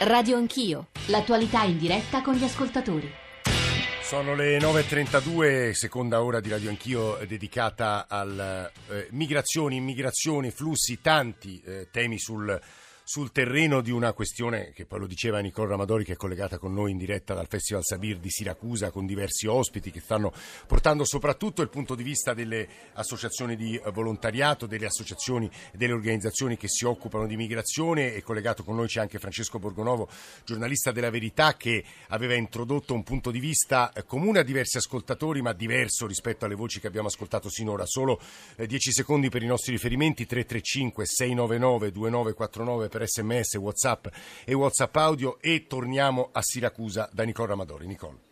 Radio Anch'io, l'attualità in diretta con gli ascoltatori. Sono le 9.32, seconda ora di Radio Anch'io dedicata al eh, migrazioni, immigrazioni, flussi, tanti eh, temi sul sul terreno di una questione che poi lo diceva Nicole Ramadori che è collegata con noi in diretta dal Festival Sabir di Siracusa con diversi ospiti che stanno portando soprattutto il punto di vista delle associazioni di volontariato, delle associazioni e delle organizzazioni che si occupano di migrazione e collegato con noi c'è anche Francesco Borgonovo, giornalista della Verità che aveva introdotto un punto di vista comune a diversi ascoltatori ma diverso rispetto alle voci che abbiamo ascoltato sinora. Solo 10 secondi per i nostri riferimenti 335 699 2949 per sms, whatsapp e whatsapp audio e torniamo a Siracusa da Nicola Ramadori. Nicole.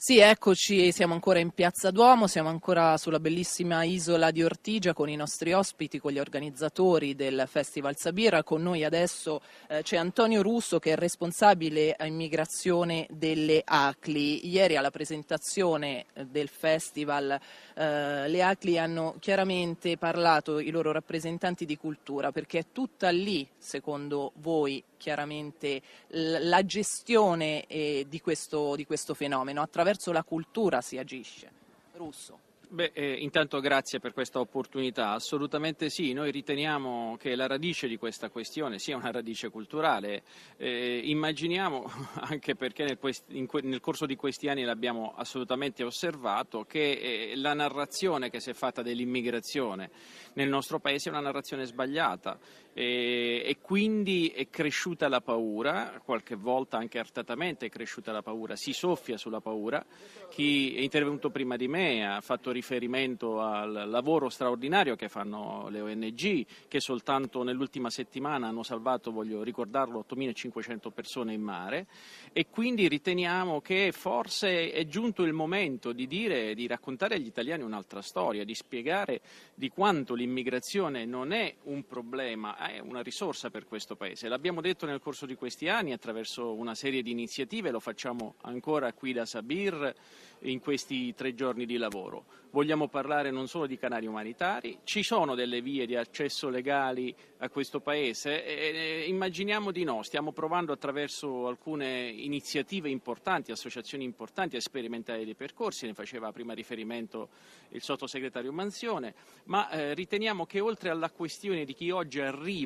Sì, eccoci, siamo ancora in Piazza Duomo, siamo ancora sulla bellissima isola di Ortigia con i nostri ospiti, con gli organizzatori del Festival Sabira. Con noi adesso eh, c'è Antonio Russo che è responsabile immigrazione delle ACLI. Ieri alla presentazione eh, del festival eh, le ACLI hanno chiaramente parlato, i loro rappresentanti di cultura, perché è tutta lì, secondo voi, chiaramente la gestione eh, di, questo, di questo fenomeno, attraverso la cultura si agisce. Russo. Beh, eh, intanto grazie per questa opportunità. Assolutamente sì, noi riteniamo che la radice di questa questione sia una radice culturale. Eh, immaginiamo, anche perché nel, in, nel, corso di questi anni l'abbiamo assolutamente osservato, che eh, la narrazione che si è fatta dell'immigrazione nel nostro Paese è una narrazione sbagliata e, e quindi è cresciuta la paura, qualche volta anche artatamente è cresciuta la paura, si soffia sulla paura. Chi è intervenuto prima di me ha fatto riferimento al lavoro straordinario che fanno le ONG, che soltanto nell'ultima settimana hanno salvato, voglio ricordarlo, 8.500 persone in mare e quindi riteniamo che forse è giunto il momento di dire, di raccontare agli italiani un'altra storia, di spiegare di quanto l'immigrazione non è un problema, è una risorsa per questo Paese. L'abbiamo detto nel corso di questi anni attraverso una serie di iniziative, lo facciamo ancora qui da Sabir in questi tre giorni di lavoro. Vogliamo parlare non solo di canali umanitari, ci sono delle vie di accesso legali a questo Paese? E, immaginiamo di no, stiamo provando attraverso alcune iniziative importanti, associazioni importanti a sperimentare dei percorsi, ne faceva prima riferimento il sottosegretario Manzione, ma eh, riteniamo che oltre alla questione di chi oggi arriva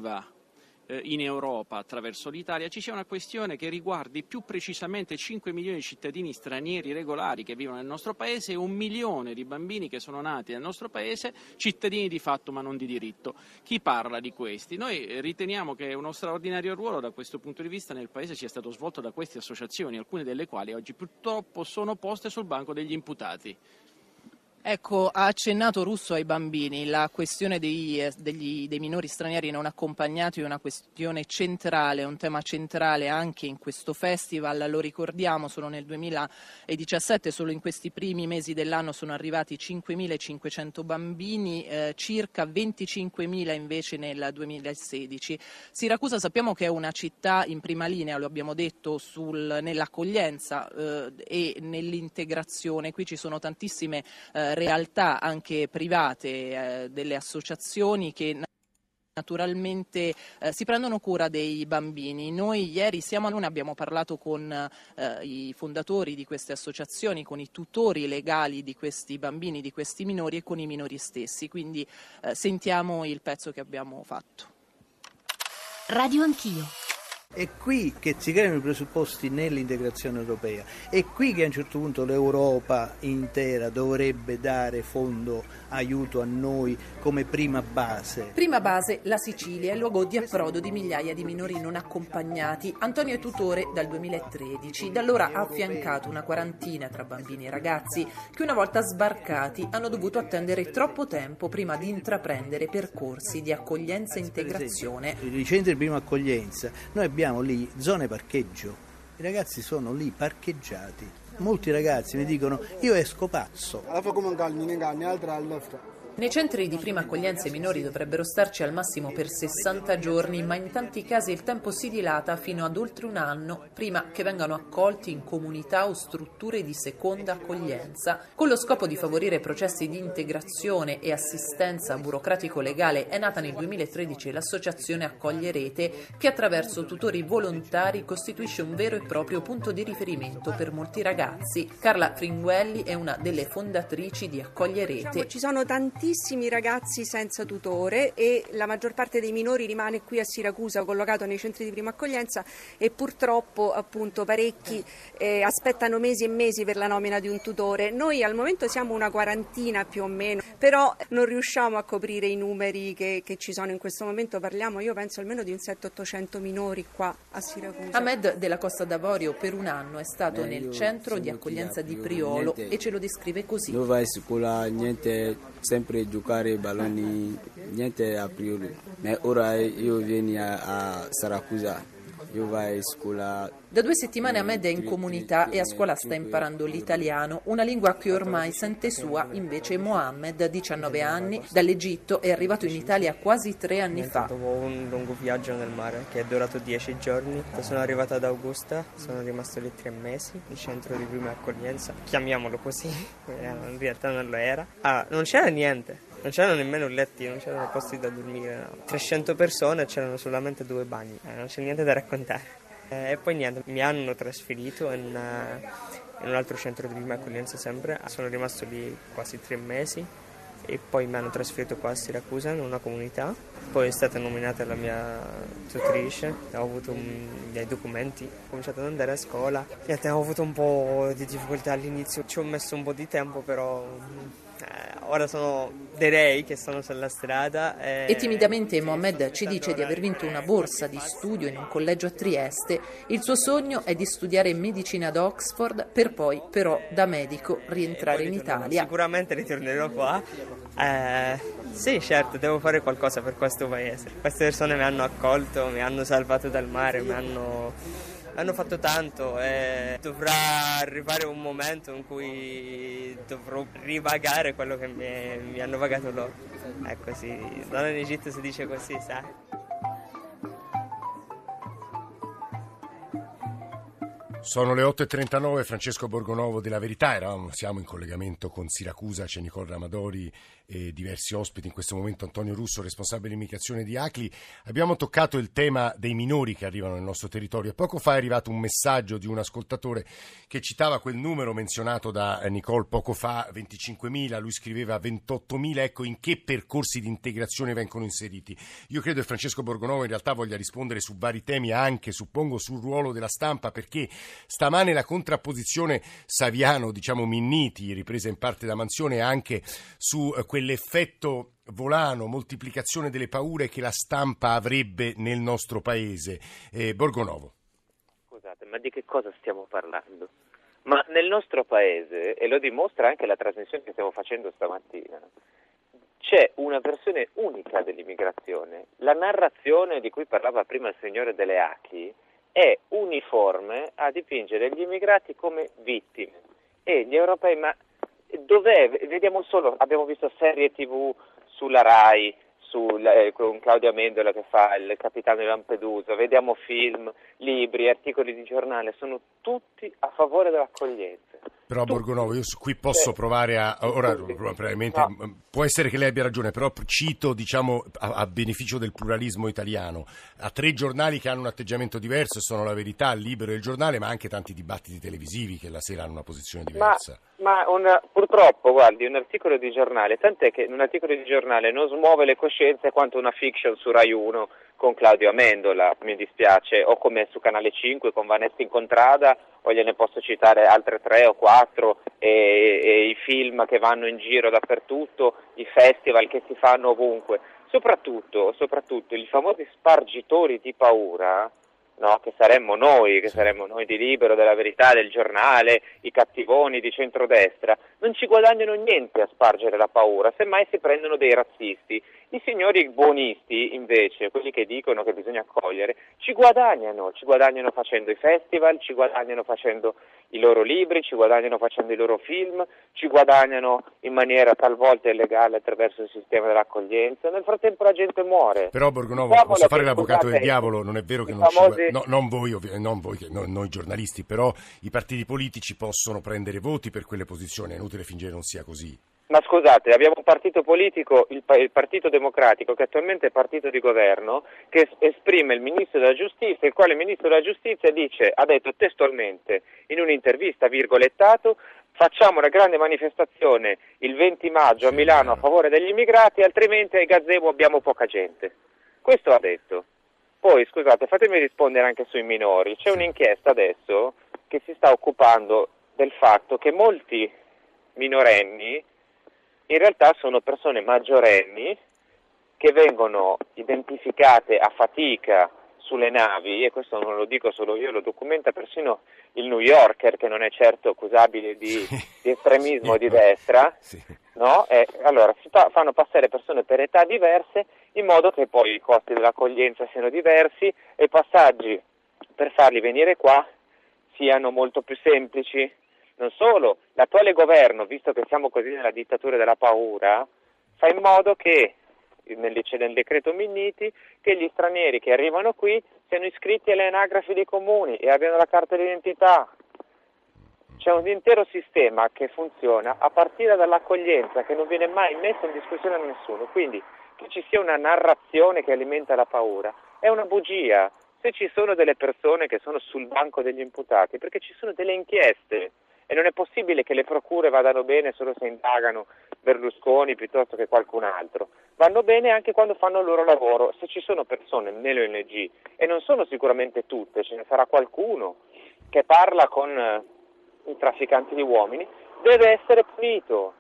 eh, in Europa attraverso l'Italia, ci sia una questione che riguardi più precisamente 5 milioni di cittadini stranieri regolari che vivono nel nostro Paese e un milione di bambini che sono nati nel nostro Paese, cittadini di fatto ma non di diritto. Chi parla di questi? Noi riteniamo che uno straordinario ruolo da questo punto di vista nel Paese sia stato svolto da queste associazioni, alcune delle quali oggi purtroppo sono poste sul banco degli imputati. Ecco, ha accennato Russo ai bambini, la questione dei, eh, degli, dei, minori stranieri non accompagnati è una questione centrale, un tema centrale anche in questo festival, lo ricordiamo, solo nel 2017, solo in questi primi mesi dell'anno sono arrivati 5.500 bambini, eh, circa 25.000 invece nel 2016. Siracusa sappiamo che è una città in prima linea, lo abbiamo detto, sul, nell'accoglienza eh, e nell'integrazione, qui ci sono tantissime eh, realtà anche private, eh, delle associazioni che naturalmente eh, si prendono cura dei bambini. Noi ieri siamo a Luna, abbiamo parlato con eh, i fondatori di queste associazioni, con i tutori legali di questi bambini, di questi minori e con i minori stessi, quindi eh, sentiamo il pezzo che abbiamo fatto. Radio Anch'io. È qui che si creano i presupposti nell'integrazione europea, è qui che a un certo punto l'Europa intera dovrebbe dare fondo, aiuto a noi come prima base. Prima base la Sicilia è luogo di approdo di migliaia di minori non accompagnati. Antonio è tutore dal 2013, da allora ha affiancato una quarantina tra bambini e ragazzi che una volta sbarcati hanno dovuto attendere troppo tempo prima di intraprendere percorsi di accoglienza e integrazione. I centri di prima accoglienza, noi abbiamo abbiamo lì zone parcheggio, i ragazzi sono lì parcheggiati. Molti ragazzi mi dicono io esco pazzo. Nei centri di prima accoglienza i minori dovrebbero starci al massimo per 60 giorni, ma in tanti casi il tempo si dilata fino ad oltre un anno prima che vengano accolti in comunità o strutture di seconda accoglienza. Con lo scopo di favorire processi di integrazione e assistenza burocratico-legale è nata nel 2013 l'associazione Accoglie Rete che attraverso tutori volontari costituisce un vero e proprio punto di riferimento per molti ragazzi. Carla Fringuelli è una delle fondatrici di Accoglie Rete. Ci sono tanti tantissimi ragazzi senza tutore e la maggior parte dei minori rimane qui a Siracusa collocato nei centri di prima accoglienza e purtroppo appunto parecchi eh, aspettano mesi e mesi per la nomina di un tutore. Noi al momento siamo una quarantina più o meno, però non riusciamo a coprire i numeri che, che ci sono in questo momento, parliamo io penso almeno di un 700-800 minori qua a Siracusa. Ahmed della Costa d'Avorio per un anno è stato nel centro di accoglienza di Priolo niente, e ce lo descrive così. Dove vai a scuola, niente sempre giocare balloni, niente a priori. Ma ora io vengo a, a Saracusa io vai a scuola. Da due settimane Ahmed è in comunità e a scuola sta imparando l'italiano, una lingua che ormai sente sua, invece Mohammed, 19 anni, dall'Egitto, è arrivato in Italia quasi tre anni fa. Dopo un lungo viaggio nel mare che è durato dieci giorni, sono arrivato ad Augusta, sono rimasto lì tre mesi, il centro di prima accoglienza, chiamiamolo così, in realtà non lo era. Ah, non c'era niente, non c'erano nemmeno letti, non c'erano posti da dormire. No. 300 persone c'erano solamente due bagni, eh, non c'è niente da raccontare. Eh, e poi niente, mi hanno trasferito in, uh, in un altro centro di prima accoglienza sempre. Sono rimasto lì quasi tre mesi e poi mi hanno trasferito qua a Siracusa in una comunità. Poi è stata nominata la mia tutrice, ho avuto i miei documenti, ho cominciato ad andare a scuola. Niente, ho avuto un po' di difficoltà all'inizio, ci ho messo un po' di tempo però eh, ora sono dei rei che sono sulla strada. E... e timidamente Mohamed ci dice di aver vinto una borsa di studio in un collegio a Trieste. Il suo sogno è di studiare medicina ad Oxford per poi, però, da medico rientrare in Italia. Sicuramente ritornerò qua. Eh, sì, certo, devo fare qualcosa per questo paese. Queste persone mi hanno accolto, mi hanno salvato dal mare, mi hanno hanno fatto tanto e dovrà arrivare un momento in cui dovrò rivagare quello che mi, mi hanno pagato loro. È così, non in Egitto si dice così, sai. Sono le 8.39, Francesco Borgonovo della Verità, Eravamo, siamo in collegamento con Siracusa, c'è Nicole Ramadori e diversi ospiti, in questo momento Antonio Russo, responsabile immigrazione di ACLI. Abbiamo toccato il tema dei minori che arrivano nel nostro territorio poco fa è arrivato un messaggio di un ascoltatore che citava quel numero menzionato da Nicole poco fa, 25.000, lui scriveva 28.000, ecco in che percorsi di integrazione vengono inseriti. Io credo che Francesco Borgonovo in realtà voglia rispondere su vari temi, anche suppongo sul ruolo della stampa, perché Stamane la contrapposizione Saviano, diciamo Minniti, ripresa in parte da Mansione, anche su eh, quell'effetto volano, moltiplicazione delle paure che la stampa avrebbe nel nostro paese. Eh, Borgonovo. Scusate, ma di che cosa stiamo parlando? Ma nel nostro paese, e lo dimostra anche la trasmissione che stiamo facendo stamattina, c'è una versione unica dell'immigrazione. La narrazione di cui parlava prima il signore Delle Achi è uniforme a dipingere gli immigrati come vittime e gli europei, ma dov'è? Vediamo solo, abbiamo visto serie tv sulla RAI sul, eh, con Claudia Mendola che fa il capitano di Lampedusa, vediamo film, libri, articoli di giornale, sono tutti a favore dell'accoglienza. Però Borgonovo, io qui posso provare a... Ora, probabilmente, no. può essere che lei abbia ragione, però cito, diciamo, a, a, beneficio del pluralismo italiano, a tre giornali che hanno un atteggiamento diverso, sono La Verità, il Libero e il Giornale, ma anche tanti dibattiti televisivi che la sera hanno una posizione diversa. Ma, ma un, purtroppo, guardi, un articolo di giornale, tant'è che un articolo di giornale non smuove le coscienze quanto una fiction su Rai 1 con Claudio Amendola, mi dispiace, o come su Canale 5 con Vanessa Incontrada, o gliene posso citare altre tre o quattro, e, e i film che vanno in giro dappertutto, i festival che si fanno ovunque. Soprattutto, soprattutto i famosi spargitori di paura no? che saremmo noi, che saremmo noi di Libero, della Verità, del giornale, i cattivoni di centrodestra, non ci guadagnano niente a spargere la paura, semmai si prendono dei razzisti. I signori buonisti, invece, quelli che dicono che bisogna accogliere, ci guadagnano, ci guadagnano facendo i festival, ci guadagnano facendo i loro libri, ci guadagnano facendo i loro film, ci guadagnano in maniera talvolta illegale attraverso il sistema dell'accoglienza. Nel frattempo la gente muore. Però Borgonovo, posso fare l'avvocato del diavolo, non è vero che non famosi... ci no, non voi, non voi no, noi giornalisti, però i partiti politici possono prendere voti per quelle posizioni, è inutile fingere non sia così. Ma scusate, abbiamo un partito politico, il, il, Partito Democratico, che attualmente è partito di governo, che esprime il Ministro della Giustizia, il quale il Ministro della Giustizia dice, ha detto testualmente in un'intervista, virgolettato, facciamo una grande manifestazione il 20 maggio a Milano a favore degli immigrati, altrimenti ai gazebo abbiamo poca gente. Questo ha detto. Poi, scusate, fatemi rispondere anche sui minori. C'è un'inchiesta adesso che si sta occupando del fatto che molti minorenni in realtà sono persone maggiorenni che vengono identificate a fatica sulle navi, e questo non lo dico solo io, lo documenta persino il New Yorker, che non è certo accusabile di, sì. di estremismo sì. di destra, sì. no? e, allora si fa, fanno passare persone per età diverse in modo che poi i costi dell'accoglienza siano diversi e i passaggi per farli venire qua siano molto più semplici, non solo, l'attuale governo, visto che siamo così nella dittatura della paura, fa in modo che, c'è nel decreto Minniti, che gli stranieri che arrivano qui siano iscritti alle anagrafi dei comuni e abbiano la carta d'identità. C'è un intero sistema che funziona a partire dall'accoglienza che non viene mai messo in discussione da nessuno. Quindi che ci sia una narrazione che alimenta la paura è una bugia. Se ci sono delle persone che sono sul banco degli imputati, perché ci sono delle inchieste e non è possibile che le procure vadano bene solo se indagano Berlusconi piuttosto che qualcun altro. Vanno bene anche quando fanno il loro lavoro. Se ci sono persone nelle ONG, e non sono sicuramente tutte, ce ne sarà qualcuno che parla con eh, i trafficanti di uomini, deve essere punito.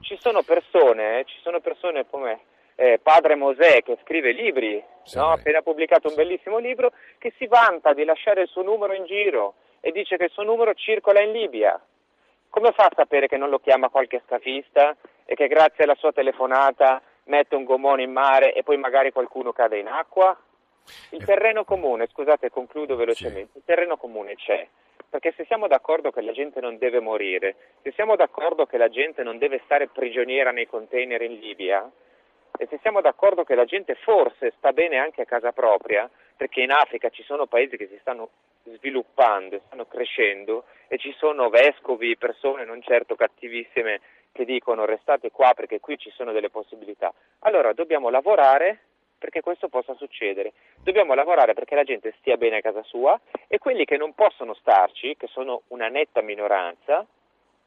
Ci sono persone, eh, ci sono persone come eh, padre Mosè che scrive libri, sì, no? appena pubblicato un bellissimo libro, che si vanta di lasciare il suo numero in giro e dice che il suo numero circola in Libia. Come fa a sapere che non lo chiama qualche scafista e che grazie alla sua telefonata mette un gommone in mare e poi magari qualcuno cade in acqua? Il terreno comune, scusate, concludo velocemente, il terreno comune c'è, perché se siamo d'accordo che la gente non deve morire, se siamo d'accordo che la gente non deve stare prigioniera nei container in Libia, e se siamo d'accordo che la gente forse sta bene anche a casa propria, perché in Africa ci sono paesi che si stanno sviluppando, stanno crescendo e ci sono vescovi, persone non certo cattivissime che dicono restate qua perché qui ci sono delle possibilità. Allora dobbiamo lavorare perché questo possa succedere. Dobbiamo lavorare perché la gente stia bene a casa sua e quelli che non possono starci, che sono una netta minoranza,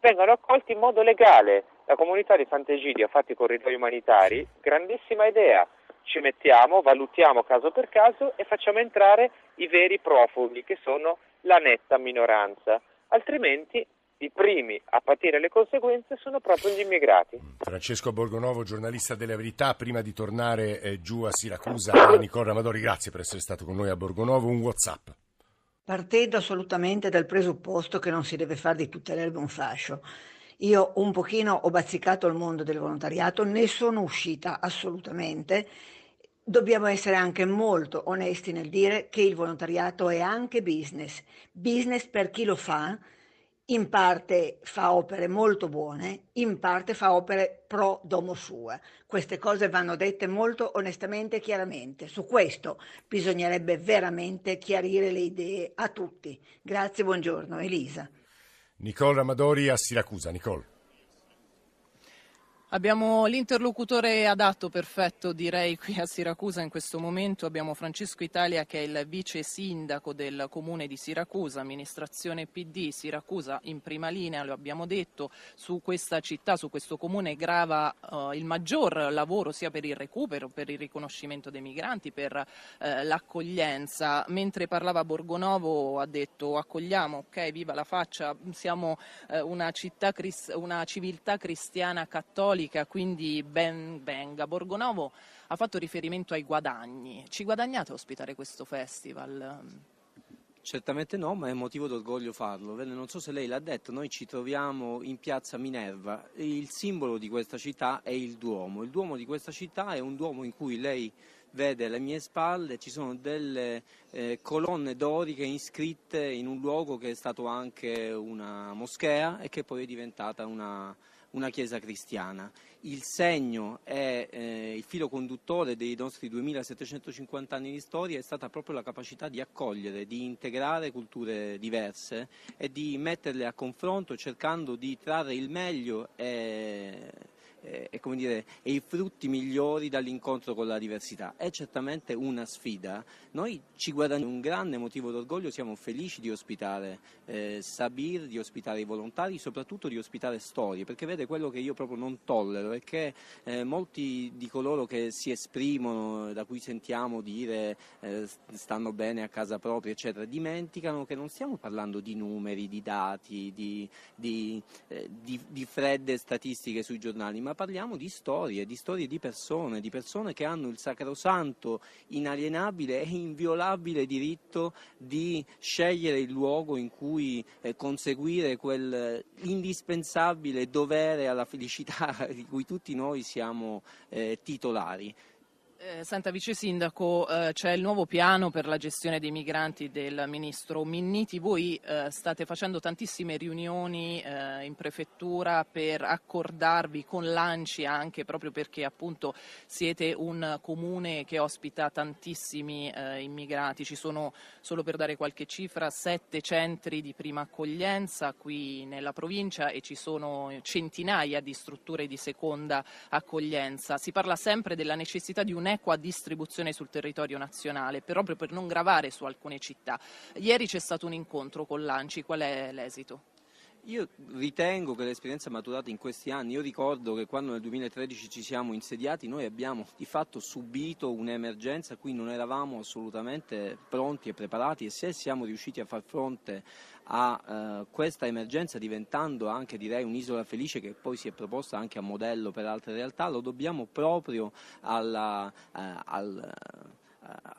vengano accolti in modo legale. La comunità di Sant'Egidio ha fatto i corridoi umanitari, grandissima idea ci mettiamo, valutiamo caso per caso e facciamo entrare i veri profughi che sono la netta minoranza, altrimenti i primi a patire le conseguenze sono proprio gli immigrati. Francesco Borgonovo, giornalista della Verità, prima di tornare eh, giù a Siracusa, a Nicola Amadori, grazie per essere stato con noi a Borgonovo, un Whatsapp. Partendo assolutamente dal presupposto che non si deve fare di tutte le erbe un fascio. Io un pochino ho bazzicato il mondo del volontariato, ne sono uscita assolutamente Dobbiamo essere anche molto onesti nel dire che il volontariato è anche business. Business per chi lo fa, in parte fa opere molto buone, in parte fa opere pro domo sua. Queste cose vanno dette molto onestamente e chiaramente. Su questo bisognerebbe veramente chiarire le idee a tutti. Grazie, buongiorno. Elisa. Nicole Amadori a Siracusa. Nicole. Abbiamo l'interlocutore adatto, perfetto direi qui a Siracusa in questo momento. Abbiamo Francesco Italia che è il vice sindaco del comune di Siracusa, amministrazione PD, Siracusa in prima linea, lo abbiamo detto, su questa città, su questo comune grava uh, il maggior lavoro sia per il recupero, per il riconoscimento dei migranti, per uh, l'accoglienza. Mentre parlava Borgonovo ha detto accogliamo, ok, viva la faccia, siamo uh, una, città, una civiltà cristiana cattolica America, quindi ben venga. Borgonovo ha fatto riferimento ai guadagni. Ci guadagnate a ospitare questo festival? Certamente no, ma è motivo d'orgoglio farlo. Non so se lei l'ha detto, noi ci troviamo in piazza Minerva. Il simbolo di questa città è il Duomo. Il Duomo di questa città è un Duomo in cui lei vede alle mie spalle ci sono delle eh, colonne doriche iscritte in un luogo che è stato anche una moschea e che poi è diventata una, una chiesa cristiana. Il segno e eh, il filo conduttore dei nostri 2750 anni di storia è stata proprio la capacità di accogliere, di integrare culture diverse e di metterle a confronto cercando di trarre il meglio e eh, dire, e, i frutti migliori dall'incontro con la diversità. È certamente una sfida. Noi ci guadagniamo un grande motivo d'orgoglio, siamo felici di ospitare eh, Sabir, di ospitare i volontari, soprattutto di ospitare storie, perché vede quello che io proprio non tollero è che eh, molti di coloro che si esprimono, da cui sentiamo dire eh, stanno bene a casa propria, eccetera, dimenticano che non stiamo parlando di numeri, di dati, di, di, eh, di, di fredde statistiche sui giornali, ma parliamo di storie, di storie di persone, di persone che hanno il sacrosanto, inalienabile e inviolabile diritto di scegliere il luogo in cui eh, conseguire quell'indispensabile dovere alla felicità di cui tutti noi siamo eh, titolari. Eh, Senta Vice Sindaco, eh, c'è il nuovo piano per la gestione dei migranti del Ministro Minniti. Voi eh, state facendo tantissime riunioni eh, in prefettura per accordarvi con l'ANCI anche proprio perché appunto siete un comune che ospita tantissimi eh, immigrati. Ci sono, solo per dare qualche cifra, sette centri di prima accoglienza qui nella provincia e ci sono centinaia di strutture di seconda accoglienza. Si parla sempre della necessità di un un'equa distribuzione sul territorio nazionale, proprio per non gravare su alcune città. Ieri c'è stato un incontro con l'ANCI, qual è l'esito? Io ritengo che l'esperienza maturata in questi anni, io ricordo che quando nel 2013 ci siamo insediati noi abbiamo di fatto subito un'emergenza a cui non eravamo assolutamente pronti e preparati e se siamo riusciti a far fronte a eh, questa emergenza diventando anche direi un'isola felice che poi si è proposta anche a modello per altre realtà, lo dobbiamo proprio alla, eh, al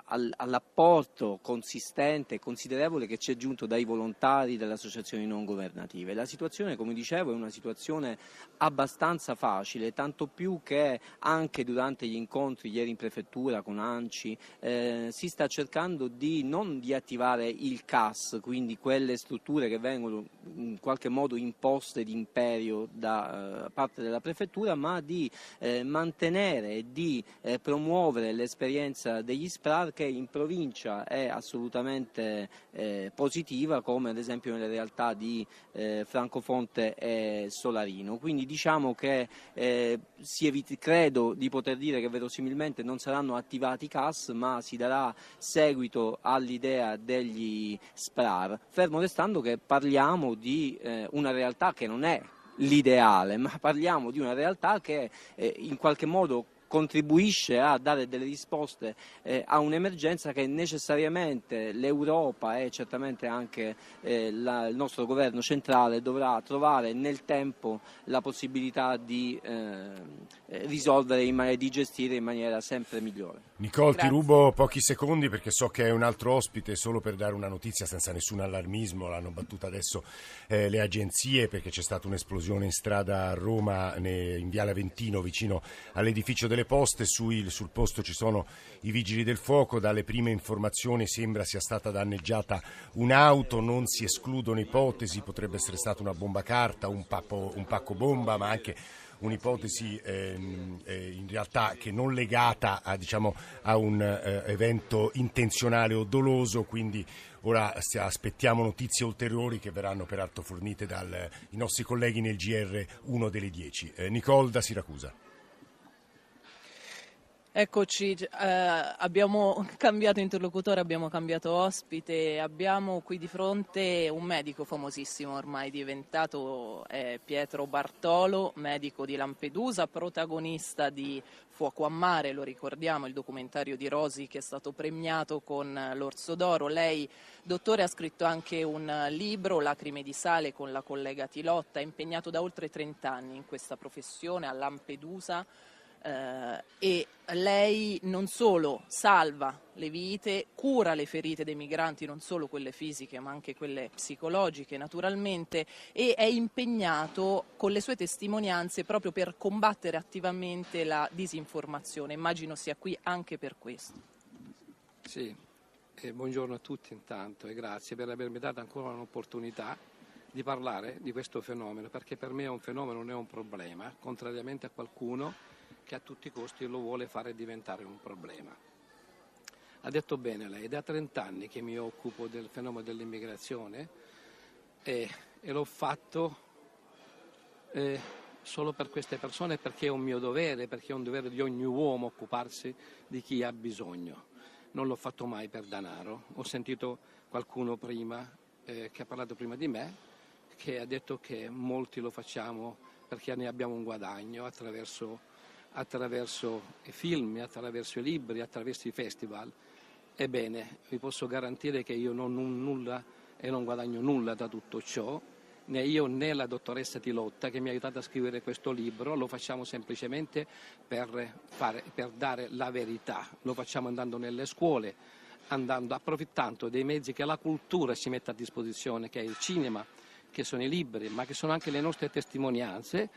all'apporto consistente e considerevole che ci è giunto dai volontari delle associazioni non governative. La situazione, come dicevo, è una situazione abbastanza facile, tanto più che anche durante gli incontri ieri in prefettura con ANCI eh, si sta cercando di non di attivare il CAS, quindi quelle strutture che vengono in qualche modo imposte d'imperio da eh, parte della prefettura, ma di eh, mantenere e di eh, promuovere l'esperienza degli SPRAR che in provincia è assolutamente eh, positiva come ad esempio nelle realtà di eh, Francofonte e Solarino. Quindi diciamo che eh, eviti, credo di poter dire che verosimilmente non saranno attivati i CAS ma si darà seguito all'idea degli SPRAR, fermo restando che parliamo di eh, una realtà che non è l'ideale, ma parliamo di una realtà che eh, in qualche modo contribuisce a dare delle risposte eh, a un'emergenza che necessariamente l'Europa e certamente anche eh, la, il nostro governo centrale dovrà trovare nel tempo la possibilità di eh, risolvere e di gestire in maniera sempre migliore. Nicole, Grazie. ti rubo pochi secondi perché so che è un altro ospite solo per dare una notizia senza nessun allarmismo, l'hanno battuta adesso eh, le agenzie perché c'è stata un'esplosione in strada a Roma in Viale Aventino vicino all'edificio del delle poste, sul, sul posto ci sono i vigili del fuoco, dalle prime informazioni sembra sia stata danneggiata un'auto, non si escludono ipotesi, potrebbe essere stata una bomba carta, un, pappo, un pacco bomba, ma anche un'ipotesi ehm, eh, in realtà che non legata a, diciamo, a un eh, evento intenzionale o doloso, quindi ora aspettiamo notizie ulteriori che verranno peraltro fornite dai nostri colleghi nel GR 1 delle 10. Eh, Nicole da Siracusa. Eccoci, eh, abbiamo cambiato interlocutore, abbiamo cambiato ospite, abbiamo qui di fronte un medico famosissimo ormai diventato eh, Pietro Bartolo, medico di Lampedusa, protagonista di Fuoco a mare, lo ricordiamo, il documentario di Rosi che è stato premiato con l'Orso d'Oro. Lei, dottore, ha scritto anche un libro, Lacrime di sale, con la collega Tilotta, è impegnato da oltre 30 anni in questa professione a Lampedusa eh, e lei non solo salva le vite, cura le ferite dei migranti, non solo quelle fisiche ma anche quelle psicologiche naturalmente e è impegnato con le sue testimonianze proprio per combattere attivamente la disinformazione. Immagino sia qui anche per questo. Sì, e buongiorno a tutti intanto e grazie per avermi dato ancora un'opportunità di parlare di questo fenomeno perché per me è un fenomeno, non è un problema, contrariamente a qualcuno che a tutti i costi lo vuole fare diventare un problema. Ha detto bene lei, da 30 anni che mi occupo del fenomeno dell'immigrazione e, e l'ho fatto eh, solo per queste persone perché è un mio dovere, perché è un dovere di ogni uomo occuparsi di chi ha bisogno. Non l'ho fatto mai per denaro. Ho sentito qualcuno prima eh, che ha parlato prima di me che ha detto che molti lo facciamo perché ne abbiamo un guadagno attraverso attraverso i film, attraverso i libri, attraverso i festival. Ebbene, vi posso garantire che io non ho nulla e non guadagno nulla da tutto ciò, né io né la dottoressa Tilotta che mi ha aiutato a scrivere questo libro, lo facciamo semplicemente per, fare, per dare la verità, lo facciamo andando nelle scuole, andando, approfittando dei mezzi che la cultura ci mette a disposizione, che è il cinema, che sono i libri, ma che sono anche le nostre testimonianze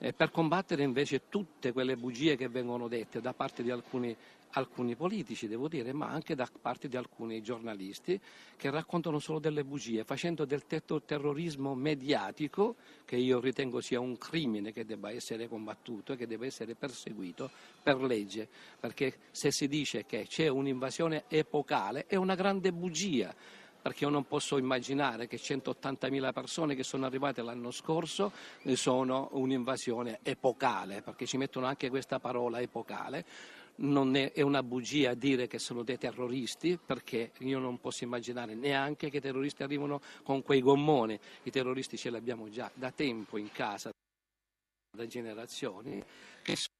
eh, per combattere invece tutte quelle bugie che vengono dette da parte di alcuni, alcuni politici, devo dire, ma anche da parte di alcuni giornalisti che raccontano solo delle bugie, facendo del terrorismo mediatico, che io ritengo sia un crimine che debba essere combattuto e che deve essere perseguito per legge, perché se si dice che c'è un'invasione epocale è una grande bugia perché io non posso immaginare che 180.000 persone che sono arrivate l'anno scorso sono un'invasione epocale, perché ci mettono anche questa parola epocale. Non è, è, una bugia dire che sono dei terroristi, perché io non posso immaginare neanche che i terroristi arrivino con quei gommoni. I terroristi ce li abbiamo già da tempo in casa, da generazioni, che sono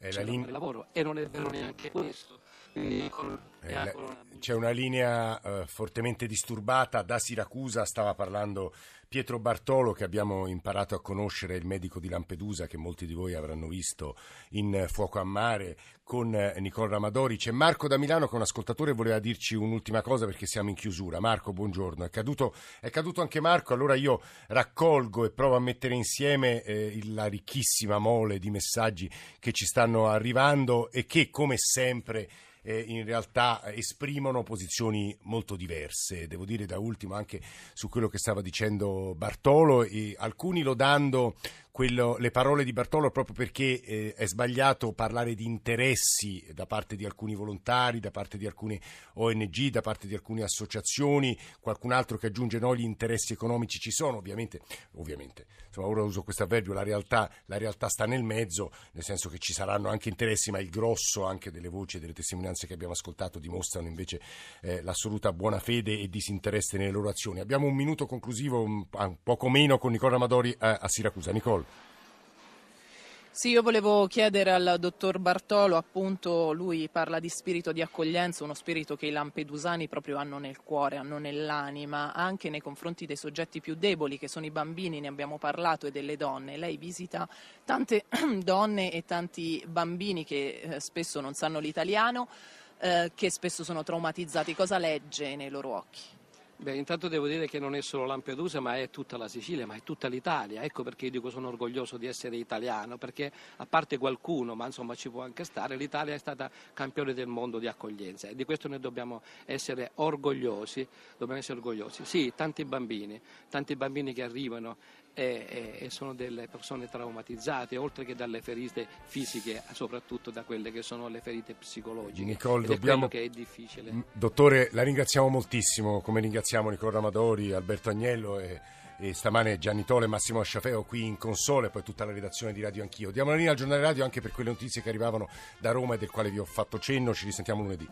è la linea... lavoro e non è vero neanche questo. Eh, c'è una linea uh, fortemente disturbata da Siracusa, stava parlando Pietro Bartolo che abbiamo imparato a conoscere, il medico di Lampedusa che molti di voi avranno visto in Fuoco a Mare con eh, Nicola Ramadori. C'è Marco da Milano che è un ascoltatore voleva dirci un'ultima cosa perché siamo in chiusura. Marco, buongiorno. È caduto, è caduto anche Marco, allora io raccolgo e provo a mettere insieme eh, la ricchissima mole di messaggi che ci stanno arrivando e che come sempre eh, in realtà esprimono posizioni molto diverse. Devo dire da ultimo anche su quello che stava dicendo Bartolo, alcuni lo dando quello, le parole di Bartolo proprio perché eh, è sbagliato parlare di interessi da parte di alcuni volontari, da parte di alcune ONG, da parte di alcune associazioni, qualcun altro che aggiunge no, gli interessi economici ci sono, ovviamente, ovviamente insomma ora uso questo avverbio, la realtà, la realtà sta nel mezzo, nel senso che ci saranno anche interessi, ma il grosso anche delle voci e delle testimonianze che abbiamo ascoltato dimostrano invece eh, l'assoluta buona fede e disinteresse nelle loro azioni. Abbiamo un minuto conclusivo, un, poco meno, con Nicola Amadori a, a Siracusa. Nicole. Sì, io volevo chiedere al dottor Bartolo, appunto lui parla di spirito di accoglienza, uno spirito che i lampedusani proprio hanno nel cuore, hanno nell'anima, anche nei confronti dei soggetti più deboli che sono i bambini, ne abbiamo parlato, e delle donne. Lei visita tante donne e tanti bambini che eh, spesso non sanno l'italiano, eh, che spesso sono traumatizzati. Cosa legge nei loro occhi? Beh, intanto devo dire che non è solo Lampedusa, ma è tutta la Sicilia, ma è tutta l'Italia. Ecco perché io dico sono orgoglioso di essere italiano, perché a parte qualcuno, ma insomma ci può anche stare, l'Italia è stata campione del mondo di accoglienza e di questo noi dobbiamo essere orgogliosi. Dobbiamo essere orgogliosi. Sì, tanti bambini, tanti bambini che arrivano e, e, sono delle persone traumatizzate, oltre che dalle ferite fisiche, soprattutto da quelle che sono le ferite psicologiche. Nicole, dobbiamo... che è difficile. Dottore, la ringraziamo moltissimo, come ringraziamo Nicola Ramadori, Alberto Agnello e e stamane Gianni Tole e Massimo Sciafeo qui in console e poi tutta la redazione di Radio Anch'io. Diamo la linea al giornale radio anche per quelle notizie che arrivavano da Roma e del quale vi ho fatto cenno, ci risentiamo lunedì.